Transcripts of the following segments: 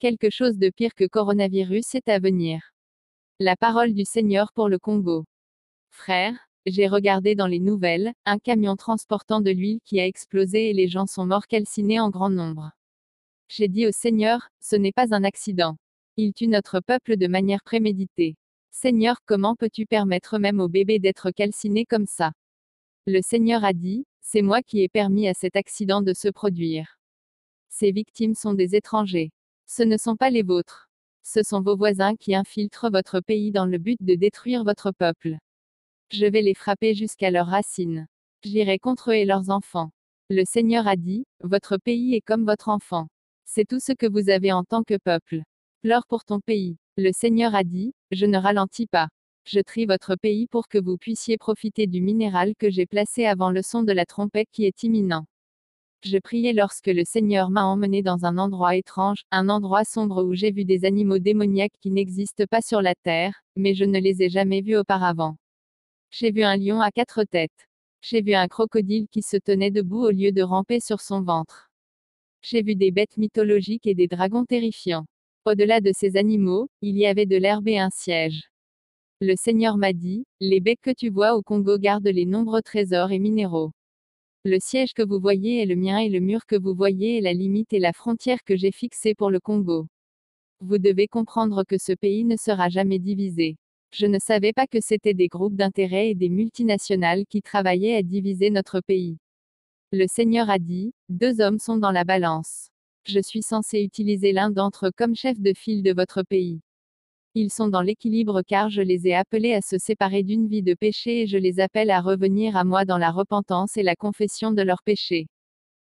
Quelque chose de pire que coronavirus est à venir. La parole du Seigneur pour le Congo. Frère, j'ai regardé dans les nouvelles, un camion transportant de l'huile qui a explosé et les gens sont morts calcinés en grand nombre. J'ai dit au Seigneur, ce n'est pas un accident. Il tue notre peuple de manière préméditée. Seigneur, comment peux-tu permettre même au bébé d'être calciné comme ça? Le Seigneur a dit, c'est moi qui ai permis à cet accident de se produire. Ces victimes sont des étrangers. Ce ne sont pas les vôtres. Ce sont vos voisins qui infiltrent votre pays dans le but de détruire votre peuple. Je vais les frapper jusqu'à leurs racines. J'irai contre eux et leurs enfants. Le Seigneur a dit, votre pays est comme votre enfant. C'est tout ce que vous avez en tant que peuple. Pleure pour ton pays. Le Seigneur a dit, je ne ralentis pas. Je trie votre pays pour que vous puissiez profiter du minéral que j'ai placé avant le son de la trompette qui est imminent. Je priais lorsque le Seigneur m'a emmené dans un endroit étrange, un endroit sombre où j'ai vu des animaux démoniaques qui n'existent pas sur la terre, mais je ne les ai jamais vus auparavant. J'ai vu un lion à quatre têtes. J'ai vu un crocodile qui se tenait debout au lieu de ramper sur son ventre. J'ai vu des bêtes mythologiques et des dragons terrifiants. Au-delà de ces animaux, il y avait de l'herbe et un siège. Le Seigneur m'a dit, les becs que tu vois au Congo gardent les nombreux trésors et minéraux. Le siège que vous voyez est le mien et le mur que vous voyez est la limite et la frontière que j'ai fixée pour le Congo. Vous devez comprendre que ce pays ne sera jamais divisé. Je ne savais pas que c'était des groupes d'intérêt et des multinationales qui travaillaient à diviser notre pays. Le Seigneur a dit, deux hommes sont dans la balance. Je suis censé utiliser l'un d'entre eux comme chef de file de votre pays. Ils sont dans l'équilibre car je les ai appelés à se séparer d'une vie de péché et je les appelle à revenir à moi dans la repentance et la confession de leurs péchés.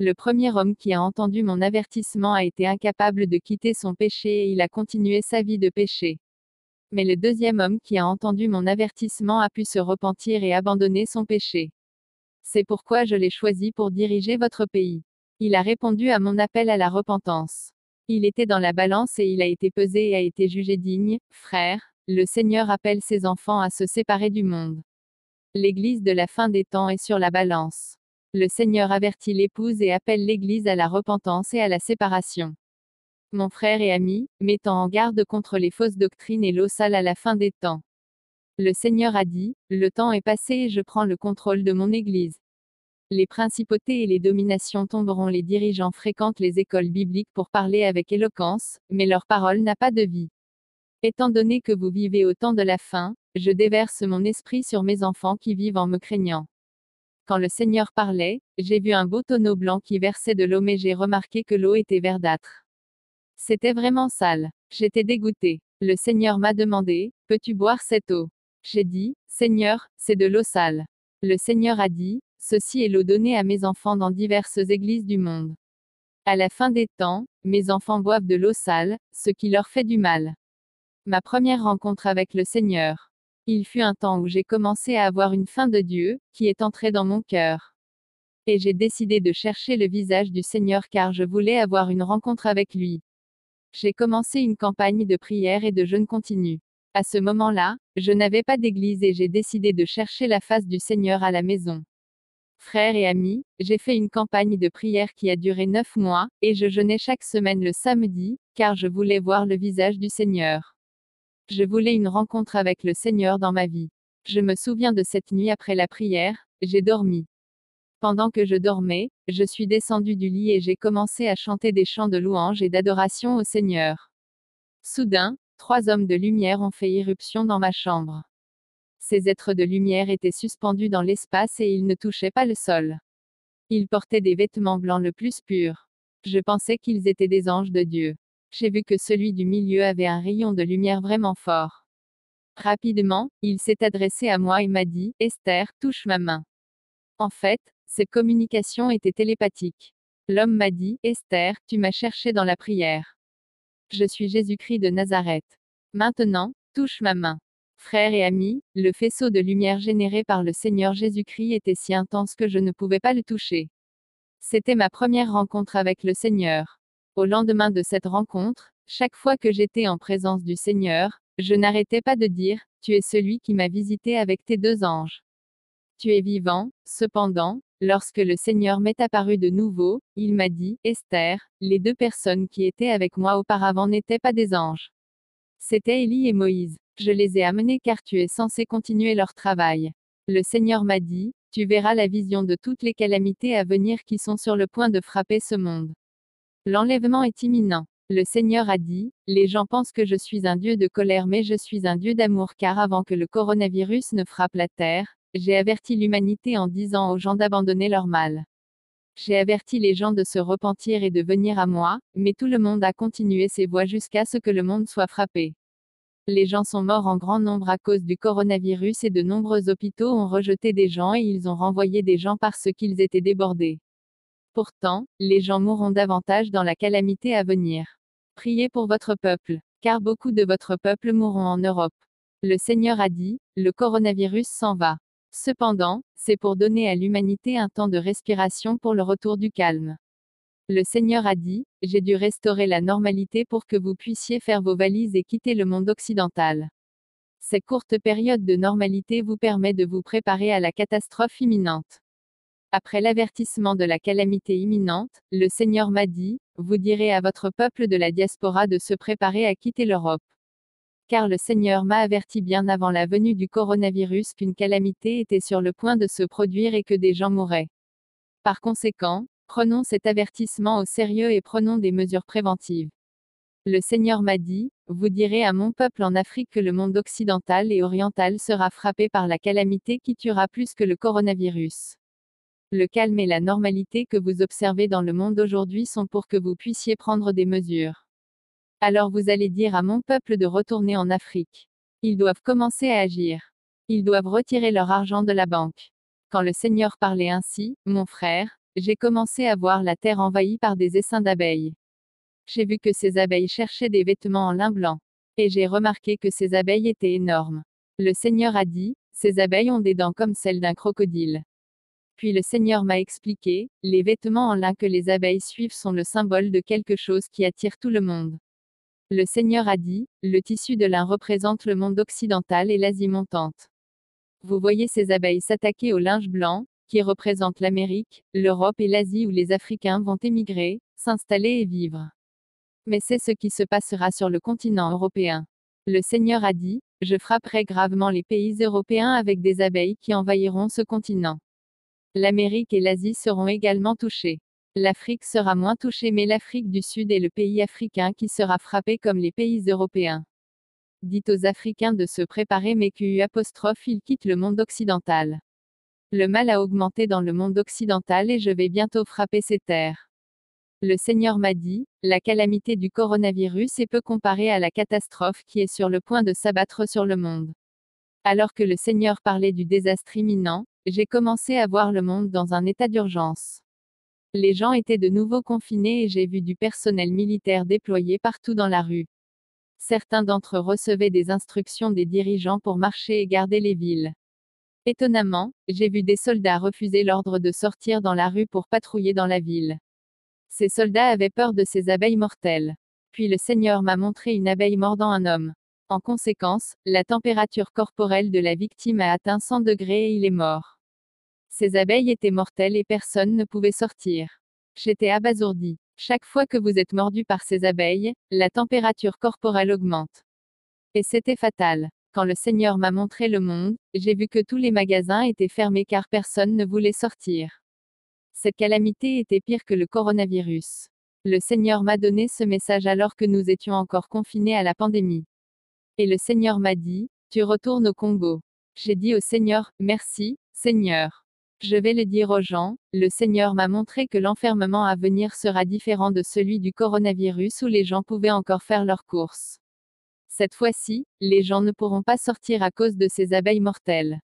Le premier homme qui a entendu mon avertissement a été incapable de quitter son péché et il a continué sa vie de péché. Mais le deuxième homme qui a entendu mon avertissement a pu se repentir et abandonner son péché. C'est pourquoi je l'ai choisi pour diriger votre pays. Il a répondu à mon appel à la repentance. Il était dans la balance et il a été pesé et a été jugé digne. Frère, le Seigneur appelle ses enfants à se séparer du monde. L'Église de la fin des temps est sur la balance. Le Seigneur avertit l'épouse et appelle l'Église à la repentance et à la séparation. Mon frère et ami, mettant en garde contre les fausses doctrines et l'eau sale à la fin des temps. Le Seigneur a dit, le temps est passé et je prends le contrôle de mon Église. Les principautés et les dominations tomberont, les dirigeants fréquentent les écoles bibliques pour parler avec éloquence, mais leur parole n'a pas de vie. Étant donné que vous vivez au temps de la fin, je déverse mon esprit sur mes enfants qui vivent en me craignant. Quand le Seigneur parlait, j'ai vu un beau tonneau blanc qui versait de l'eau mais j'ai remarqué que l'eau était verdâtre. C'était vraiment sale. J'étais dégoûté. Le Seigneur m'a demandé, peux-tu boire cette eau? J'ai dit, Seigneur, c'est de l'eau sale. Le Seigneur a dit, Ceci est l'eau donnée à mes enfants dans diverses églises du monde. À la fin des temps, mes enfants boivent de l'eau sale, ce qui leur fait du mal. Ma première rencontre avec le Seigneur. Il fut un temps où j'ai commencé à avoir une faim de Dieu, qui est entrée dans mon cœur. Et j'ai décidé de chercher le visage du Seigneur car je voulais avoir une rencontre avec lui. J'ai commencé une campagne de prière et de jeûne continu. À ce moment-là, je n'avais pas d'église et j'ai décidé de chercher la face du Seigneur à la maison. Frères et amis, j'ai fait une campagne de prière qui a duré neuf mois, et je jeûnais chaque semaine le samedi, car je voulais voir le visage du Seigneur. Je voulais une rencontre avec le Seigneur dans ma vie. Je me souviens de cette nuit après la prière, j'ai dormi. Pendant que je dormais, je suis descendu du lit et j'ai commencé à chanter des chants de louange et d'adoration au Seigneur. Soudain, trois hommes de lumière ont fait irruption dans ma chambre. Ces êtres de lumière étaient suspendus dans l'espace et ils ne touchaient pas le sol. Ils portaient des vêtements blancs le plus purs. Je pensais qu'ils étaient des anges de Dieu. J'ai vu que celui du milieu avait un rayon de lumière vraiment fort. Rapidement, il s'est adressé à moi et m'a dit, Esther, touche ma main. En fait, cette communication était télépathique. L'homme m'a dit, Esther, tu m'as cherché dans la prière. Je suis Jésus-Christ de Nazareth. Maintenant, touche ma main. Frères et amis, le faisceau de lumière généré par le Seigneur Jésus-Christ était si intense que je ne pouvais pas le toucher. C'était ma première rencontre avec le Seigneur. Au lendemain de cette rencontre, chaque fois que j'étais en présence du Seigneur, je n'arrêtais pas de dire, Tu es celui qui m'a visité avec tes deux anges. Tu es vivant, cependant, Lorsque le Seigneur m'est apparu de nouveau, il m'a dit, Esther, les deux personnes qui étaient avec moi auparavant n'étaient pas des anges. C'était Élie et Moïse. Je les ai amenés car tu es censé continuer leur travail. Le Seigneur m'a dit, tu verras la vision de toutes les calamités à venir qui sont sur le point de frapper ce monde. L'enlèvement est imminent. Le Seigneur a dit, les gens pensent que je suis un Dieu de colère mais je suis un Dieu d'amour car avant que le coronavirus ne frappe la Terre, j'ai averti l'humanité en disant aux gens d'abandonner leur mal. J'ai averti les gens de se repentir et de venir à moi, mais tout le monde a continué ses voies jusqu'à ce que le monde soit frappé. Les gens sont morts en grand nombre à cause du coronavirus et de nombreux hôpitaux ont rejeté des gens et ils ont renvoyé des gens parce qu'ils étaient débordés. Pourtant, les gens mourront davantage dans la calamité à venir. Priez pour votre peuple, car beaucoup de votre peuple mourront en Europe. Le Seigneur a dit, le coronavirus s'en va. Cependant, c'est pour donner à l'humanité un temps de respiration pour le retour du calme. Le Seigneur a dit, j'ai dû restaurer la normalité pour que vous puissiez faire vos valises et quitter le monde occidental. Cette courte période de normalité vous permet de vous préparer à la catastrophe imminente. Après l'avertissement de la calamité imminente, le Seigneur m'a dit, vous direz à votre peuple de la diaspora de se préparer à quitter l'Europe car le Seigneur m'a averti bien avant la venue du coronavirus qu'une calamité était sur le point de se produire et que des gens mourraient. Par conséquent, prenons cet avertissement au sérieux et prenons des mesures préventives. Le Seigneur m'a dit, vous direz à mon peuple en Afrique que le monde occidental et oriental sera frappé par la calamité qui tuera plus que le coronavirus. Le calme et la normalité que vous observez dans le monde aujourd'hui sont pour que vous puissiez prendre des mesures. Alors vous allez dire à mon peuple de retourner en Afrique. Ils doivent commencer à agir. Ils doivent retirer leur argent de la banque. Quand le Seigneur parlait ainsi, mon frère, j'ai commencé à voir la terre envahie par des essaims d'abeilles. J'ai vu que ces abeilles cherchaient des vêtements en lin blanc. Et j'ai remarqué que ces abeilles étaient énormes. Le Seigneur a dit, ces abeilles ont des dents comme celles d'un crocodile. Puis le Seigneur m'a expliqué, les vêtements en lin que les abeilles suivent sont le symbole de quelque chose qui attire tout le monde. Le Seigneur a dit, le tissu de lin représente le monde occidental et l'Asie montante. Vous voyez ces abeilles s'attaquer au linge blanc, qui représente l'Amérique, l'Europe et l'Asie où les Africains vont émigrer, s'installer et vivre. Mais c'est ce qui se passera sur le continent européen. Le Seigneur a dit, je frapperai gravement les pays européens avec des abeilles qui envahiront ce continent. L'Amérique et l'Asie seront également touchées. L'Afrique sera moins touchée mais l'Afrique du Sud est le pays africain qui sera frappé comme les pays européens. Dites aux Africains de se préparer mais qu'U apostrophe ils quittent le monde occidental. Le mal a augmenté dans le monde occidental et je vais bientôt frapper ces terres. Le Seigneur m'a dit, la calamité du coronavirus est peu comparée à la catastrophe qui est sur le point de s'abattre sur le monde. Alors que le Seigneur parlait du désastre imminent, j'ai commencé à voir le monde dans un état d'urgence. Les gens étaient de nouveau confinés et j'ai vu du personnel militaire déployé partout dans la rue. Certains d'entre eux recevaient des instructions des dirigeants pour marcher et garder les villes. Étonnamment, j'ai vu des soldats refuser l'ordre de sortir dans la rue pour patrouiller dans la ville. Ces soldats avaient peur de ces abeilles mortelles. Puis le Seigneur m'a montré une abeille mordant un homme. En conséquence, la température corporelle de la victime a atteint 100 degrés et il est mort. Ces abeilles étaient mortelles et personne ne pouvait sortir. J'étais abasourdi. Chaque fois que vous êtes mordu par ces abeilles, la température corporelle augmente. Et c'était fatal. Le Seigneur m'a montré le monde, j'ai vu que tous les magasins étaient fermés car personne ne voulait sortir. Cette calamité était pire que le coronavirus. Le Seigneur m'a donné ce message alors que nous étions encore confinés à la pandémie. Et le Seigneur m'a dit, tu retournes au Congo. J'ai dit au Seigneur, merci, Seigneur. Je vais le dire aux gens, le Seigneur m'a montré que l'enfermement à venir sera différent de celui du coronavirus où les gens pouvaient encore faire leurs courses. Cette fois-ci, les gens ne pourront pas sortir à cause de ces abeilles mortelles.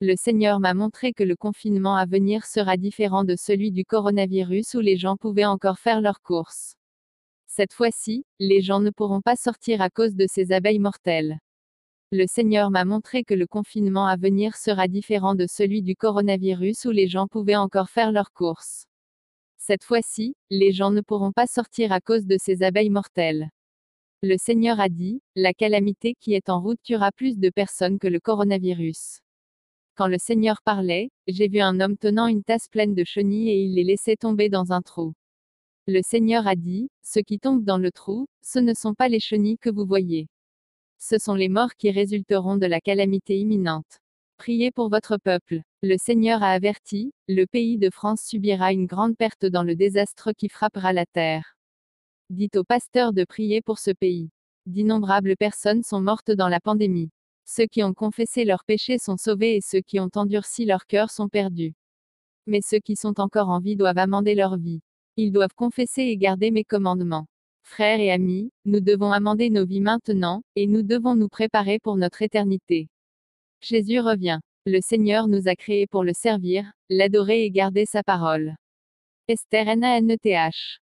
Le Seigneur m'a montré que le confinement à venir sera différent de celui du coronavirus où les gens pouvaient encore faire leurs courses. Cette fois-ci, les gens ne pourront pas sortir à cause de ces abeilles mortelles. Le Seigneur m'a montré que le confinement à venir sera différent de celui du coronavirus où les gens pouvaient encore faire leurs courses. Cette fois-ci, les gens ne pourront pas sortir à cause de ces abeilles mortelles. Le Seigneur a dit, la calamité qui est en route tuera plus de personnes que le coronavirus. Quand le Seigneur parlait, j'ai vu un homme tenant une tasse pleine de chenilles et il les laissait tomber dans un trou. Le Seigneur a dit, ceux qui tombent dans le trou, ce ne sont pas les chenilles que vous voyez. Ce sont les morts qui résulteront de la calamité imminente. Priez pour votre peuple. Le Seigneur a averti, le pays de France subira une grande perte dans le désastre qui frappera la terre. Dites aux pasteurs de prier pour ce pays. D'innombrables personnes sont mortes dans la pandémie. Ceux qui ont confessé leurs péchés sont sauvés et ceux qui ont endurci leur cœur sont perdus. Mais ceux qui sont encore en vie doivent amender leur vie. Ils doivent confesser et garder mes commandements. Frères et amis, nous devons amender nos vies maintenant, et nous devons nous préparer pour notre éternité. Jésus revient. Le Seigneur nous a créés pour le servir, l'adorer et garder sa parole. Esther NANETH